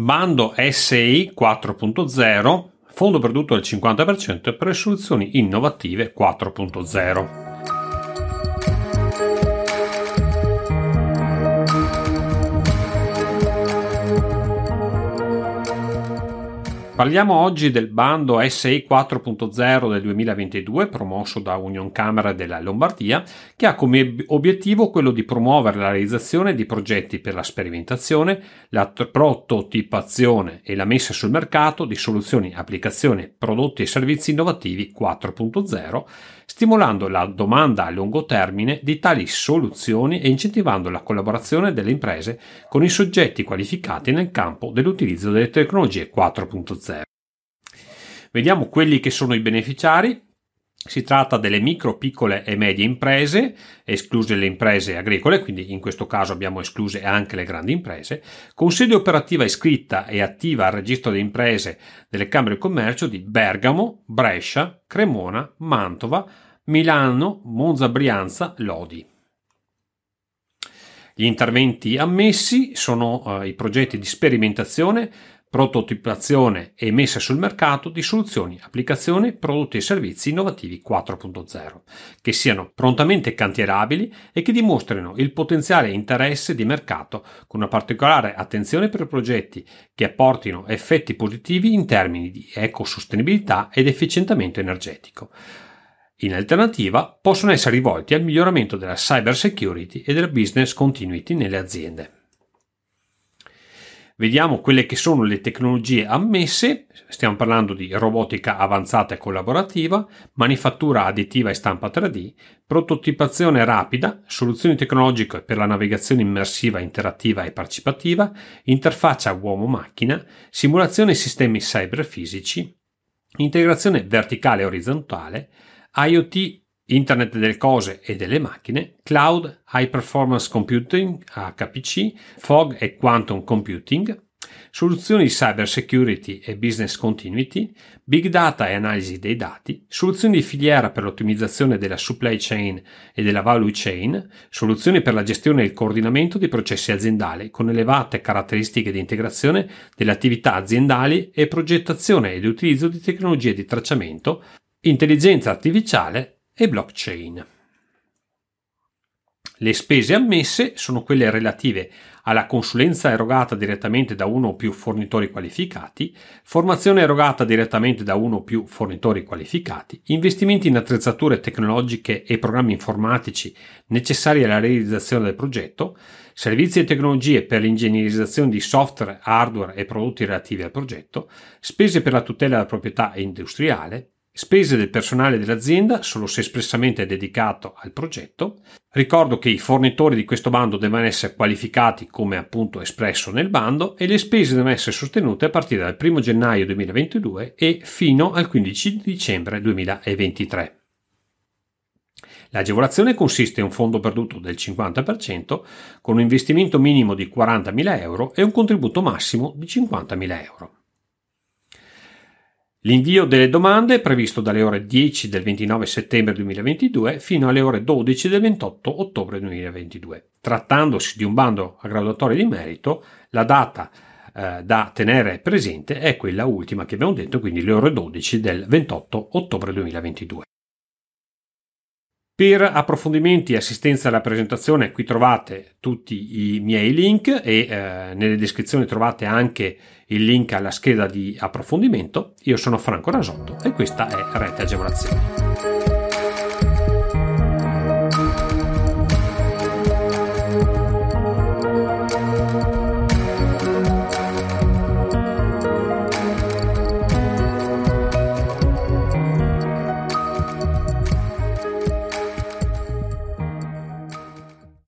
Bando SI 4.0, fondo perduto del 50% per le soluzioni innovative 4.0. Parliamo oggi del bando SI 4.0 del 2022 promosso da Union Camera della Lombardia che ha come obiettivo quello di promuovere la realizzazione di progetti per la sperimentazione, la prototipazione e la messa sul mercato di soluzioni, applicazioni, prodotti e servizi innovativi 4.0 stimolando la domanda a lungo termine di tali soluzioni e incentivando la collaborazione delle imprese con i soggetti qualificati nel campo dell'utilizzo delle tecnologie 4.0. Vediamo quelli che sono i beneficiari. Si tratta delle micro, piccole e medie imprese, escluse le imprese agricole, quindi in questo caso abbiamo escluse anche le grandi imprese, con sede operativa iscritta e attiva al registro delle imprese delle Camere di Commercio di Bergamo, Brescia, Cremona, Mantova, Milano, Monza Brianza, Lodi. Gli interventi ammessi sono eh, i progetti di sperimentazione, prototipazione e messa sul mercato di soluzioni, applicazioni, prodotti e servizi innovativi 4.0, che siano prontamente cantierabili e che dimostrino il potenziale interesse di mercato con una particolare attenzione per progetti che apportino effetti positivi in termini di ecosostenibilità ed efficientamento energetico. In alternativa, possono essere rivolti al miglioramento della cyber security e della business continuity nelle aziende. Vediamo quelle che sono le tecnologie ammesse, stiamo parlando di robotica avanzata e collaborativa, manifattura additiva e stampa 3D, prototipazione rapida, soluzioni tecnologiche per la navigazione immersiva, interattiva e partecipativa, interfaccia uomo-macchina, simulazione sistemi cyberfisici, integrazione verticale e orizzontale, IoT, Internet delle cose e delle macchine, Cloud, High Performance Computing, HPC, Fog e Quantum Computing, soluzioni di cyber security e business continuity, big data e analisi dei dati, soluzioni di filiera per l'ottimizzazione della supply chain e della value chain, soluzioni per la gestione e il coordinamento dei processi aziendali con elevate caratteristiche di integrazione delle attività aziendali e progettazione ed utilizzo di tecnologie di tracciamento, intelligenza artificiale e blockchain. Le spese ammesse sono quelle relative alla consulenza erogata direttamente da uno o più fornitori qualificati, formazione erogata direttamente da uno o più fornitori qualificati, investimenti in attrezzature tecnologiche e programmi informatici necessari alla realizzazione del progetto, servizi e tecnologie per l'ingegnerizzazione di software, hardware e prodotti relativi al progetto, spese per la tutela della proprietà industriale, Spese del personale dell'azienda solo se espressamente dedicato al progetto. Ricordo che i fornitori di questo bando devono essere qualificati come appunto espresso nel bando e le spese devono essere sostenute a partire dal 1 gennaio 2022 e fino al 15 dicembre 2023. L'agevolazione consiste in un fondo perduto del 50% con un investimento minimo di 40.000 euro e un contributo massimo di 50.000 euro. L'invio delle domande è previsto dalle ore 10 del 29 settembre 2022 fino alle ore 12 del 28 ottobre 2022. Trattandosi di un bando a graduatoria di merito, la data eh, da tenere presente è quella ultima che abbiamo detto, quindi le ore 12 del 28 ottobre 2022. Per approfondimenti e assistenza alla presentazione qui trovate tutti i miei link e eh, nelle descrizioni trovate anche il link alla scheda di approfondimento. Io sono Franco Rasotto e questa è Rete Agevolazioni.